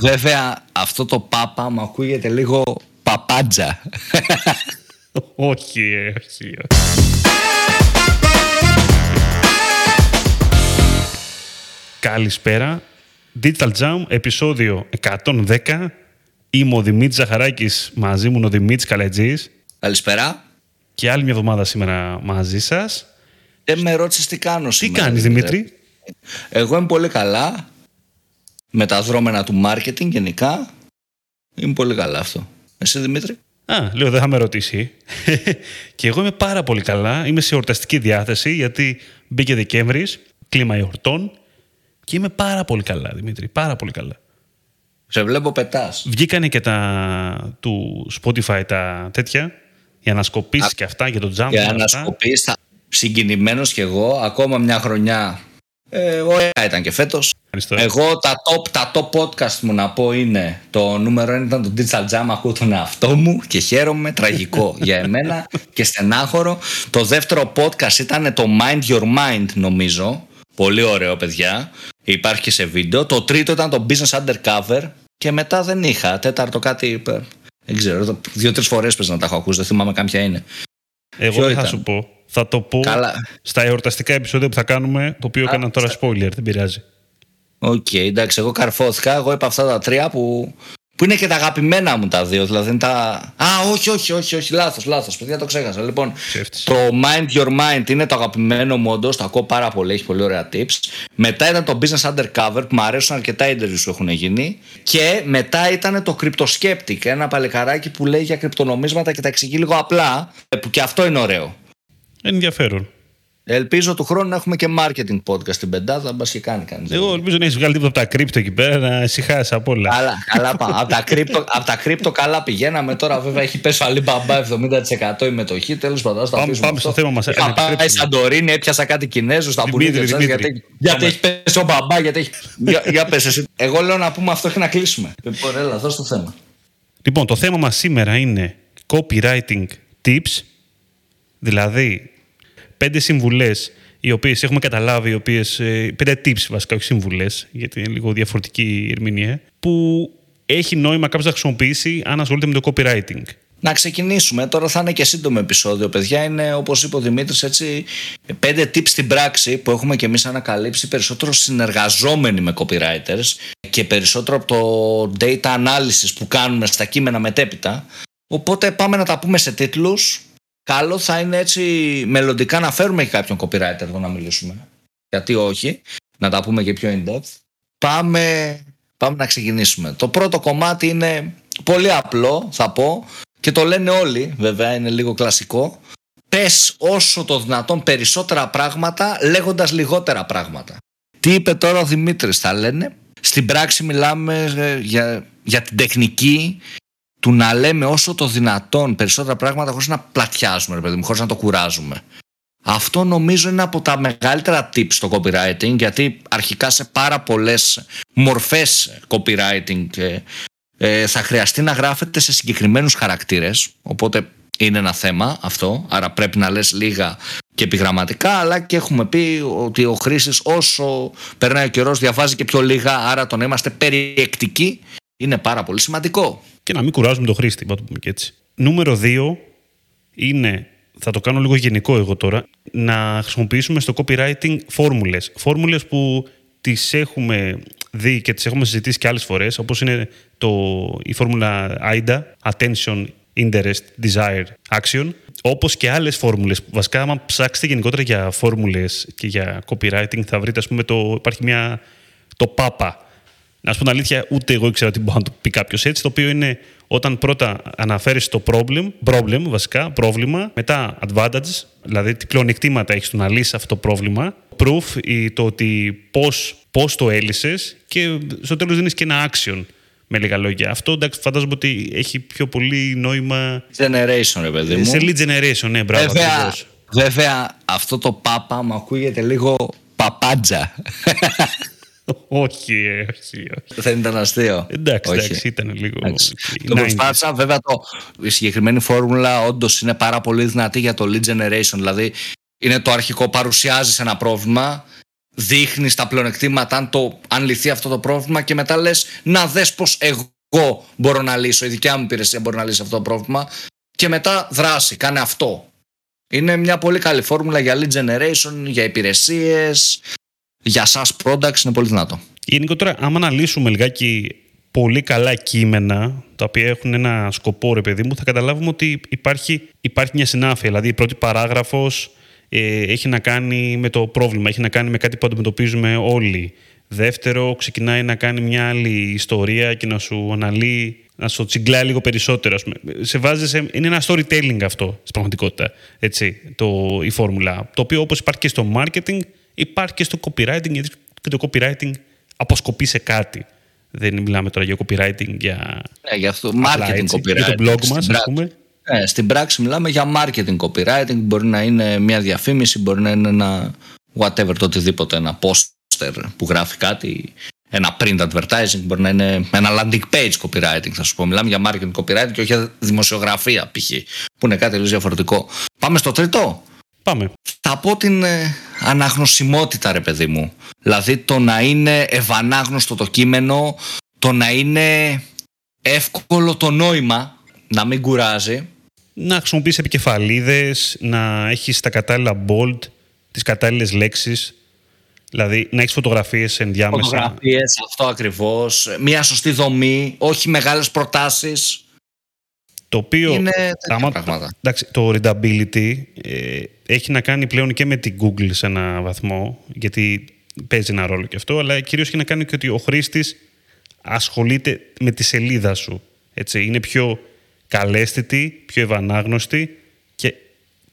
Βέβαια, αυτό το πάπα μου ακούγεται λίγο παπάντζα. όχι, ε, όχι. Καλησπέρα. Digital Jam, επεισόδιο 110. Είμαι ο Δημήτρης Ζαχαράκης, μαζί μου ο Δημήτρης Καλετζής. Καλησπέρα. Και άλλη μια εβδομάδα σήμερα μαζί σας. Δεν με ρώτησες τι κάνω Τι σήμερα. κάνεις Δημήτρη; Εγώ είμαι πολύ καλά. Με τα δρόμενα του marketing γενικά. Είμαι πολύ καλά αυτό. Εσύ Δημήτρη; Α, λέω δεν θα με ρωτήσει. και εγώ είμαι πάρα πολύ καλά. Είμαι σε εορταστική διάθεση γιατί μπήκε Δεκέμβρης, κλίμα εορτών και είμαι πάρα πολύ καλά, Δημήτρη. Πάρα πολύ καλά. Σε βλέπω πετάς. Βγήκανε και τα του Spotify τα τέτοια, οι ανασκοπήσεις και αυτά για το jump. Για και να αυτά. σκοπείς, θα... συγκινημένος κι εγώ. Ακόμα μια χρονιά. Ε, ωραία ήταν και φέτος. Ευχαριστώ. Εγώ τα top, τα top podcast μου να πω είναι το νούμερο ένα ήταν το Digital Jam, ακούω τον εαυτό μου και χαίρομαι, τραγικό για εμένα και στενάχωρο. Το δεύτερο podcast ήταν το Mind Your Mind νομίζω, πολύ ωραίο παιδιά, υπάρχει και σε βίντεο. Το τρίτο ήταν το Business Undercover και μετά δεν είχα, τέταρτο κάτι, ε, δεν ξέρω, το- δύο-τρεις φορές πες να τα έχω ακούσει, δεν θυμάμαι καν ποια είναι. Εγώ ποιο δεν θα ήταν; σου πω. Θα το πω Καλά. στα εορταστικά επεισόδια που θα κάνουμε, το οποίο έκανα τώρα spoiler, δεν πειράζει. Οκ, εντάξει, εγώ καρφώθηκα. Εγώ είπα αυτά τα τρία που, που είναι και τα αγαπημένα μου τα δύο. Δηλαδή είναι τα. Α, όχι, όχι, όχι, όχι, λάθος, λάθος. Παιδιά, το ξέχασα. Λοιπόν, Ψεύτης. το Mind Your Mind είναι το αγαπημένο μου, όντως. Το ακούω πάρα πολύ, έχει πολύ ωραία tips. Μετά ήταν το Business Undercover που μου αρέσουν αρκετά interviews που έχουν γίνει. Και μετά ήταν το Cryptoskeptic, ένα παλικαράκι που λέει για κρυπτονομίσματα και τα εξηγεί λίγο απλά. ε, Που και αυτό είναι ωραίο. Ενδιαφέρον. Ελπίζω του χρόνου να έχουμε και marketing podcast στην πεντάδα, μπα και κάνει κανείς. Εγώ ελπίζω να έχεις βγάλει τίποτα από τα κρύπτο εκεί πέρα, να ησυχάσεις από όλα. Καλά, καλά πάμε. από, τα κρύπτο, απ' τα κρύπτο καλά πηγαίναμε. Τώρα βέβαια έχει πέσει ο Alibaba 70% η μετοχή. Τέλος πάντων, ας το Πάμε- αφήσουμε πάμε αυτό. στο θέμα μας. Είχα πάει Ανεπιτρέψιμο. Σαντορίνη, έπιασα κάτι Κινέζους στα Δημήτρη, πουλίτια σας, Δημήτρη. γιατί, γιατί Πάμε. έχει πέσει ο μπαμπά, γιατί έχει. για, για πες εσύ. Εγώ λέω να πούμε αυτό και να κλείσουμε. Λοιπόν, έλα, δώσ' το θέμα. Λοιπόν, το θέμα μας σήμερα είναι copywriting tips, δηλαδή πέντε συμβουλές οι οποίες έχουμε καταλάβει, οι οποίες, ε, πέντε tips βασικά, όχι συμβουλές, γιατί είναι λίγο διαφορετική η ερμηνεία, που έχει νόημα κάποιος να χρησιμοποιήσει αν ασχολείται με το copywriting. Να ξεκινήσουμε. Τώρα θα είναι και σύντομο επεισόδιο, παιδιά. Είναι όπως είπε ο Δημήτρης, έτσι, πέντε tips στην πράξη που έχουμε και εμείς ανακαλύψει περισσότερο συνεργαζόμενοι με copywriters και περισσότερο από το data analysis που κάνουμε στα κείμενα μετέπειτα. Οπότε πάμε να τα πούμε σε τίτλους. Καλό θα είναι έτσι μελλοντικά να φέρουμε και κάποιον copywriter εδώ να μιλήσουμε. Γιατί όχι, να τα πούμε και πιο in depth. Πάμε, πάμε να ξεκινήσουμε. Το πρώτο κομμάτι είναι πολύ απλό, θα πω, και το λένε όλοι, βέβαια είναι λίγο κλασικό. Πες όσο το δυνατόν περισσότερα πράγματα λέγοντας λιγότερα πράγματα. Τι είπε τώρα ο Δημήτρης, θα λένε. Στην πράξη μιλάμε ε, για, για την τεχνική του να λέμε όσο το δυνατόν περισσότερα πράγματα χωρίς να πλατιάζουμε, ρε παιδί μου, χωρίς να το κουράζουμε. Αυτό νομίζω είναι από τα μεγαλύτερα tips στο copywriting γιατί αρχικά σε πάρα πολλές μορφές copywriting ε, ε, θα χρειαστεί να γράφετε σε συγκεκριμένους χαρακτήρες οπότε είναι ένα θέμα αυτό άρα πρέπει να λες λίγα και επιγραμματικά αλλά και έχουμε πει ότι ο χρήστης όσο περνάει ο καιρός διαβάζει και πιο λίγα άρα το να είμαστε περιεκτικοί είναι πάρα πολύ σημαντικό. Και να μην κουράζουμε τον χρήστη, να το πούμε και έτσι. Νούμερο 2 είναι, θα το κάνω λίγο γενικό εγώ τώρα, να χρησιμοποιήσουμε στο copywriting φόρμουλες. Φόρμουλες που τις έχουμε δει και τις έχουμε συζητήσει και άλλες φορές, όπως είναι το, η φόρμουλα AIDA, Attention, Interest, Desire, Action, όπως και άλλες φόρμουλες. Βασικά, άμα ψάξετε γενικότερα για φόρμουλες και για copywriting, θα βρείτε, ας πούμε, το, υπάρχει μια, το PAPA, να σου πω την αλήθεια, ούτε εγώ ήξερα τι μπορεί να το πει κάποιος έτσι. Το οποίο είναι όταν πρώτα αναφέρεις το problem, problem βασικά, πρόβλημα, μετά advantages, δηλαδή τι πλεονεκτήματα έχεις στο να λύσεις αυτό το πρόβλημα, proof, ή το ότι πώς πώς το έλυσες και στο τέλος δίνεις και ένα action. Με λίγα λόγια. Αυτό εντάξει, φαντάζομαι ότι έχει πιο πολύ νόημα. Generation, ρε παιδί μου. Σε lead generation, ναι, μπράβο. Βέβαια, ακριβώς. βέβαια, αυτό το πάπα μου ακούγεται λίγο παπάντζα. όχι, ε, όχι, όχι. Δεν ήταν αστείο. Εντάξει, Όχι. εντάξει, ήταν λίγο. Εντάξει. okay, Το 90s. προσπάθησα, βέβαια το, η συγκεκριμένη φόρμουλα όντως είναι πάρα πολύ δυνατή για το lead generation. Δηλαδή είναι το αρχικό, παρουσιάζεις ένα πρόβλημα, δείχνεις τα πλεονεκτήματα αν, το, αν λυθεί αυτό το πρόβλημα και μετά λες να δες πώ εγώ μπορώ να λύσω, η δικιά μου υπηρεσία μπορεί να λύσει αυτό το πρόβλημα και μετά δράση, κάνε αυτό. Είναι μια πολύ καλή φόρμουλα για lead generation, για υπηρεσίες, για SaaS products, είναι πολύ δυνατό. Γενικότερα, άμα αναλύσουμε λιγάκι πολύ καλά κείμενα, τα οποία έχουν ένα σκοπό, ρε παιδί μου, θα καταλάβουμε ότι υπάρχει, υπάρχει μια συνάφεια. Δηλαδή, η πρώτη παράγραφος ε, έχει να κάνει με το πρόβλημα, έχει να κάνει με κάτι που αντιμετωπίζουμε όλοι. Δεύτερο, ξεκινάει να κάνει μια άλλη ιστορία και να σου αναλύει, να σου τσιγκλάει λίγο περισσότερο. Σε βάζει σε, είναι ένα storytelling αυτό, στην πραγματικότητα, έτσι, το, η φόρμουλα. Το οποίο όπως υπάρχει και στο marketing, υπάρχει και στο copywriting, γιατί και το copywriting αποσκοπεί σε κάτι. Δεν μιλάμε τώρα για copywriting, για... Ναι, για αυτό, marketing έτσι, copywriting. Για το blog μας, ας πούμε. Ναι, στην πράξη μιλάμε για marketing copywriting. Μπορεί να είναι μια διαφήμιση, μπορεί να είναι ένα whatever, το οτιδήποτε, ένα poster που γράφει κάτι, ένα print advertising, μπορεί να είναι ένα landing page copywriting, θα σου πω. Μιλάμε για marketing copywriting και όχι για δημοσιογραφία, π.χ., που είναι κάτι τελείως διαφορετικό. Πάμε στο τρίτο. Πάμε. Θα πω την ε, αναγνωσιμότητα, ρε παιδί μου. Δηλαδή το να είναι ευανάγνωστο το κείμενο, το να είναι εύκολο το νόημα, να μην κουράζει να χρησιμοποιείς επικεφαλίδες, να έχεις τα κατάλληλα bold, τις κατάλληλες λέξεις, δηλαδή να έχεις φωτογραφίες ενδιάμεσα. Φωτογραφίες, αυτό ακριβώς, μια σωστή δομή, όχι μεγάλες προτάσεις. Το οποίο, είναι άμα, πράγματα. Εντάξει, το readability ε, έχει να κάνει πλέον και με την Google σε ένα βαθμό, γιατί παίζει ένα ρόλο και αυτό, αλλά κυρίως έχει να κάνει και ότι ο χρήστης ασχολείται με τη σελίδα σου. Έτσι, είναι πιο καλέσθητη, πιο ευανάγνωστη και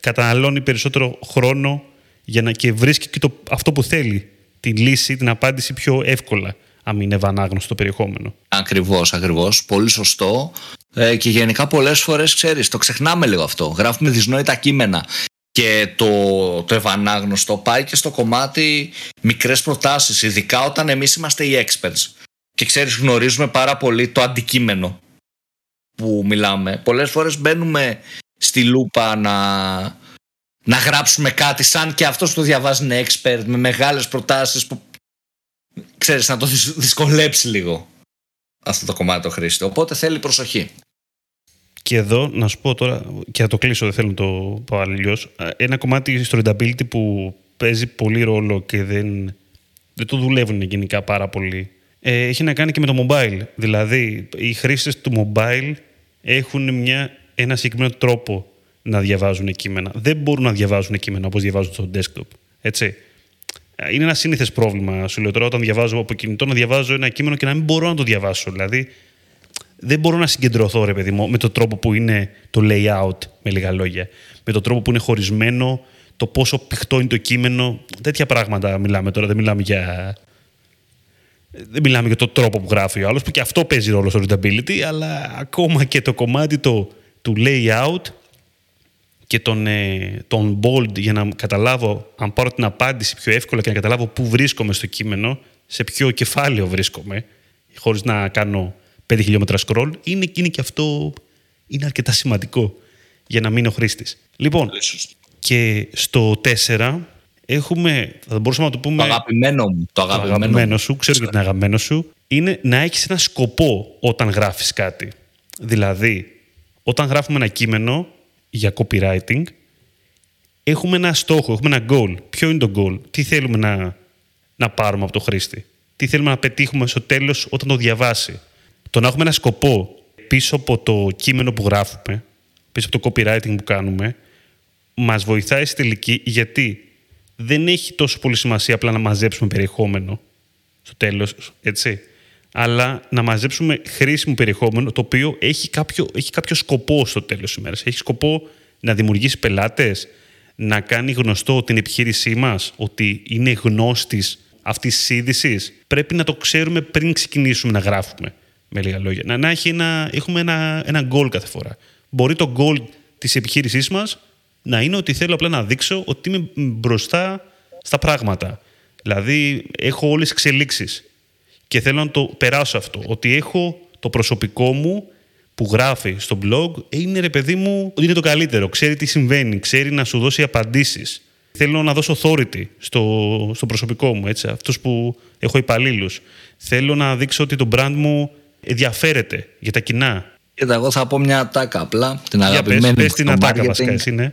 καταναλώνει περισσότερο χρόνο για να και βρίσκει και το, αυτό που θέλει, την λύση, την απάντηση πιο εύκολα, αν είναι ευανάγνωστο το περιεχόμενο. Ακριβώς, ακριβώς. Πολύ σωστό. Ε, και γενικά πολλές φορές, ξέρεις, το ξεχνάμε λίγο αυτό. Γράφουμε δυσνόητα κείμενα. Και το, το ευανάγνωστο πάει και στο κομμάτι μικρές προτάσεις, ειδικά όταν εμείς είμαστε οι experts. Και ξέρεις, γνωρίζουμε πάρα πολύ το αντικείμενο που μιλάμε. Πολλές φορές μπαίνουμε στη λούπα να, να γράψουμε κάτι σαν και αυτός που το διαβάζει είναι expert με μεγάλες προτάσεις που ξέρεις να το δυσκολέψει λίγο αυτό το κομμάτι το χρήστη. Οπότε θέλει προσοχή. Και εδώ να σου πω τώρα, και θα το κλείσω, δεν θέλω να το πω αλλιώς. Ένα κομμάτι στο readability που παίζει πολύ ρόλο και δεν, δεν το δουλεύουν γενικά πάρα πολύ. Ε, έχει να κάνει και με το mobile. Δηλαδή, οι χρήστες του mobile έχουν μια, ένα συγκεκριμένο τρόπο να διαβάζουν κείμενα. Δεν μπορούν να διαβάζουν κείμενα όπως διαβάζουν στο desktop. Έτσι. Είναι ένα σύνηθες πρόβλημα, σου λέω τώρα, όταν διαβάζω από κινητό, να διαβάζω ένα κείμενο και να μην μπορώ να το διαβάσω. Δηλαδή, δεν μπορώ να συγκεντρωθώ, ρε παιδί μου, με τον τρόπο που είναι το layout, με λίγα λόγια. Με τον τρόπο που είναι χωρισμένο, το πόσο πηχτό είναι το κείμενο. Τέτοια πράγματα μιλάμε τώρα. Δεν μιλάμε για δεν μιλάμε για τον τρόπο που γράφει ο άλλος, που και αυτό παίζει ρόλο στο readability, αλλά ακόμα και το κομμάτι το, του layout και τον, ε, τον bold για να καταλάβω, αν πάρω την απάντηση πιο εύκολα και να καταλάβω πού βρίσκομαι στο κείμενο, σε ποιο κεφάλαιο βρίσκομαι, χωρίς να κάνω 5 χιλιόμετρα scroll, είναι, είναι και αυτό είναι αρκετά σημαντικό για να μείνει ο χρήστης. Λοιπόν, και στο 4 έχουμε, θα μπορούσαμε να το πούμε... Το αγαπημένο μου. Το αγαπημένο, το αγαπημένο σου, ξέρω και την αγαπημένο σου, είναι να έχεις ένα σκοπό όταν γράφεις κάτι. Δηλαδή, όταν γράφουμε ένα κείμενο για copywriting, έχουμε ένα στόχο, έχουμε ένα goal. Ποιο είναι το goal, τι θέλουμε να, να πάρουμε από το χρήστη, τι θέλουμε να πετύχουμε στο τέλος όταν το διαβάσει; Το να έχουμε ένα σκοπό πίσω από το κείμενο που γράφουμε, πίσω από το copywriting που κάνουμε, μας βοηθάει στη τελική γιατί δεν έχει τόσο πολύ σημασία απλά να μαζέψουμε περιεχόμενο στο τέλος, έτσι. Αλλά να μαζέψουμε χρήσιμο περιεχόμενο το οποίο έχει κάποιο, έχει κάποιο σκοπό στο τέλος της ημέρας. Έχει σκοπό να δημιουργήσει πελάτες, να κάνει γνωστό την επιχείρησή μας ότι είναι γνώστης αυτής της είδησης. Πρέπει να το ξέρουμε πριν ξεκινήσουμε να γράφουμε, με λίγα λόγια. Να, να έχει ένα, έχουμε ένα, ένα goal κάθε φορά. Μπορεί το goal της επιχείρησής μας να είναι ότι θέλω απλά να δείξω ότι είμαι μπροστά στα πράγματα. Δηλαδή, έχω όλες τις εξελίξεις και θέλω να το περάσω αυτό. Ότι έχω το προσωπικό μου που γράφει στο blog είναι ρε παιδί μου ότι είναι το καλύτερο. Ξέρει τι συμβαίνει, ξέρει να σου δώσει απαντήσεις. Θέλω να δώσω authority στο, στο προσωπικό μου, έτσι, αυτούς που έχω υπαλλήλους. Θέλω να δείξω ότι το brand μου ενδιαφέρεται για τα κοινά. Κοίτα, εγώ θα πω μια ατάκα απλά. Την αγαπημένη πες, πες την ατάκα βασικά, εσύ, ναι.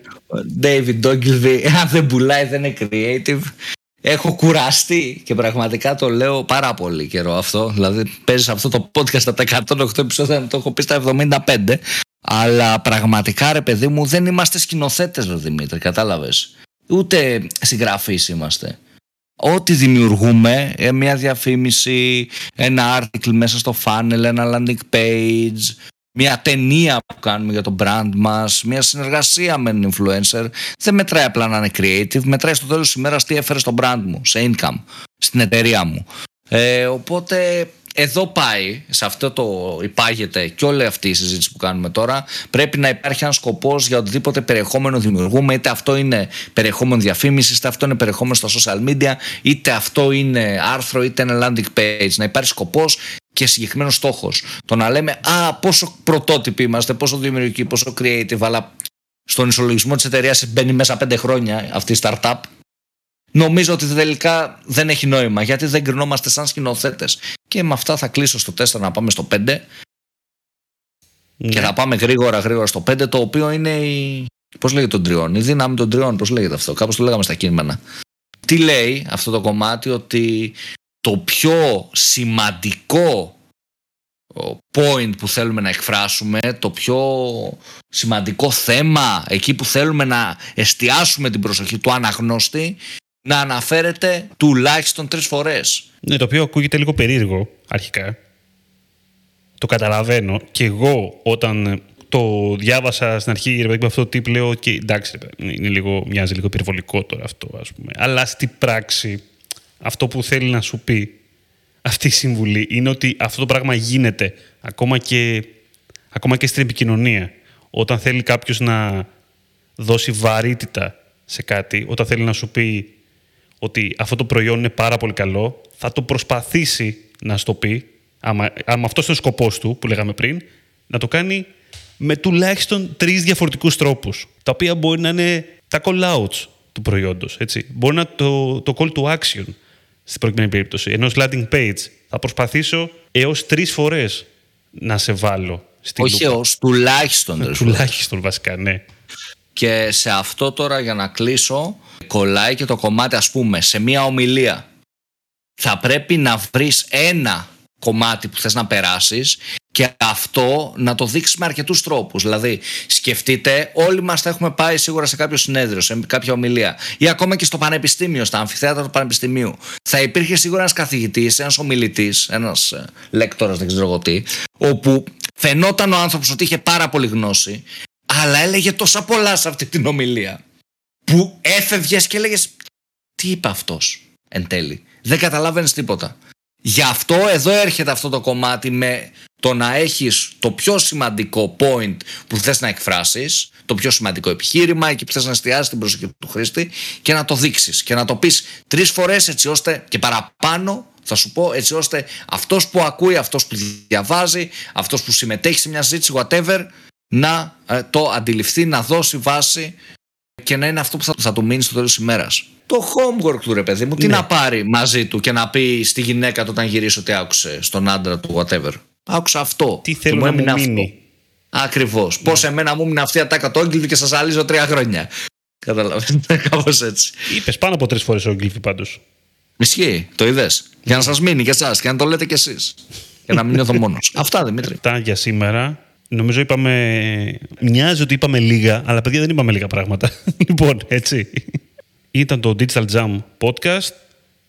David Ogilvy, αν δεν πουλάει δεν είναι creative. Έχω κουραστεί και πραγματικά το λέω πάρα πολύ καιρό αυτό. Δηλαδή, παίζεις αυτό το podcast από τα 108 επεισόδια, το έχω πει στα 75. Αλλά πραγματικά, ρε παιδί μου, δεν είμαστε σκηνοθέτες, ρε Δημήτρη, κατάλαβες. Ούτε συγγραφείς είμαστε. Ό,τι δημιουργούμε, ε, μια διαφήμιση, ένα article μέσα στο funnel, ένα landing page, μια ταινία που κάνουμε για το brand μας, μια συνεργασία με έναν influencer, δεν μετράει απλά να είναι creative, μετράει στο τέλος της ημέρας τι έφερε στο brand μου, σε income, στην εταιρεία μου. Ε, οπότε εδώ πάει, σε αυτό το υπάγεται και όλη αυτή η συζήτηση που κάνουμε τώρα. Πρέπει να υπάρχει ένας σκοπός για οτιδήποτε περιεχόμενο δημιουργούμε, είτε αυτό είναι περιεχόμενο διαφήμισης, είτε αυτό είναι περιεχόμενο στα social media, είτε αυτό είναι άρθρο, είτε ένα landing page. Να υπάρχει σκοπός και συγκεκριμένος στόχος. Το να λέμε Α, πόσο πρωτότυποι είμαστε, πόσο δημιουργικοί, πόσο creative, αλλά στον ισολογισμό της εταιρείας μπαίνει μέσα πέντε χρόνια αυτή η startup νομίζω ότι τελικά δεν έχει νόημα γιατί δεν κρινόμαστε σαν σκηνοθέτες. Και με αυτά θα κλείσω στο 4 να πάμε στο 5. Ναι. Και θα πάμε γρήγορα γρήγορα στο 5 το οποίο είναι η. Πώς λέγεται τον τριών, η δύναμη των τριών, πώς λέγεται αυτό, κάπως το λέγαμε στα κείμενα. Τι λέει αυτό το κομμάτι, ότι το πιο σημαντικό point που θέλουμε να εκφράσουμε, το πιο σημαντικό θέμα, εκεί που θέλουμε να εστιάσουμε την προσοχή του αναγνώστη, να αναφέρεται τουλάχιστον τρεις φορές. Ναι, το οποίο ακούγεται λίγο περίεργο αρχικά. Το καταλαβαίνω. Και εγώ όταν το διάβασα στην αρχή ρε, με αυτό το τύπο λέω και εντάξει, είναι λίγο, μοιάζει λίγο πυροβολικό τώρα αυτό ας πούμε. Αλλά στην πράξη αυτό που θέλει να σου πει αυτή η συμβουλή είναι ότι αυτό το πράγμα γίνεται ακόμα και, ακόμα και στην επικοινωνία. Όταν θέλει κάποιος να δώσει βαρύτητα σε κάτι, όταν θέλει να σου πει ότι αυτό το προϊόν είναι πάρα πολύ καλό, θα το προσπαθήσει να στο πει, άμα, άμα αυτός είναι ο σκοπός του που λέγαμε πριν, να το κάνει με τουλάχιστον τρεις διαφορετικούς τρόπους, τα οποία μπορεί να είναι τα call-outs του προϊόντος. Έτσι. Μπορεί να το, το call to action στην προκειμένη περίπτωση. Ενός landing page θα προσπαθήσω έως τρεις φορές να σε βάλω στην Όχι έως, τουλάχιστον. τουλάχιστον βασικά, ναι. Και σε αυτό τώρα για να κλείσω κολλάει και το κομμάτι ας πούμε σε μια ομιλία. Θα πρέπει να βρεις ένα κομμάτι που θες να περάσεις και αυτό να το δείξεις με αρκετούς τρόπους. Δηλαδή σκεφτείτε όλοι μας θα έχουμε πάει σίγουρα σε κάποιο συνέδριο, σε κάποια ομιλία ή ακόμα και στο πανεπιστήμιο, στα αμφιθέατρα του πανεπιστημίου. Θα υπήρχε σίγουρα ένας καθηγητής, ένας ομιλητής, ένας ε, λέκτορας δεν ξέρω τι, όπου φαινόταν ο άνθρωπος ότι είχε πάρα πολύ γνώση αλλά έλεγε τόσα πολλά σε αυτή την ομιλία που έφευγες και έλεγες τι είπε αυτός εν τέλει. Δεν καταλάβαινες τίποτα. Γι' αυτό εδώ έρχεται αυτό το κομμάτι με το να έχεις το πιο σημαντικό point που θες να εκφράσεις, το πιο σημαντικό επιχείρημα, εκεί που θες να εστιάσεις την προσοχή του χρήστη και να το δείξεις και να το πεις τρεις φορές έτσι ώστε και παραπάνω θα σου πω έτσι ώστε αυτός που ακούει, αυτός που διαβάζει, αυτός που συμμετέχει σε μια συζήτηση, whatever, να ε, το αντιληφθεί, να δώσει βάση και να είναι αυτό που θα, θα του μείνει στο τέλος της ημέρας. Το homework του ρε παιδί μου, τι ναι. να πάρει μαζί του και να πει στη γυναίκα του όταν γυρίσει ότι άκουσε στον άντρα του, whatever. Άκουσα αυτό. Τι θέλω να μου μείνει. Ακριβώς. Ναι. Πώς εμένα μου έμεινε αυτή η ατάκα το Ogilvy και σας ζαλίζω τρία χρόνια. Καταλαβαίνετε, κάπως έτσι. Είπες πάνω από τρεις φορές ο Ogilvy πάντως. Ισχύει, το είδες. Για να σας μείνει και εσάς και να το λέτε κι εσείς. Για να μην νιώθω μόνος. Αυτά Δημήτρη. Αυτά για σήμερα. Νομίζω είπαμε. Μοιάζει ότι είπαμε λίγα, αλλά παιδιά δεν είπαμε λίγα πράγματα. λοιπόν, έτσι. Ήταν το Digital Jam Podcast.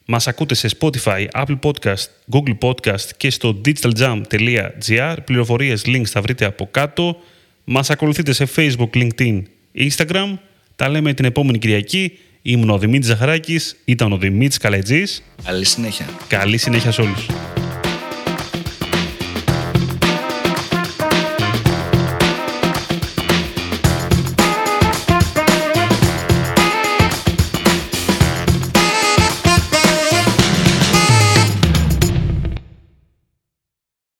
Μας ακούτε σε Spotify, Apple Podcast, Google Podcast και στο digitaljam.gr. Πληροφορίες, links θα βρείτε από κάτω. Μας ακολουθείτε σε Facebook, LinkedIn, Instagram. Τα λέμε την επόμενη Κυριακή. Ήμουν ο Δημήτρης Ζαχαράκης, ήταν ο Δημήτρης Καλετζής. Καλή συνέχεια. Καλή συνέχεια σε όλους.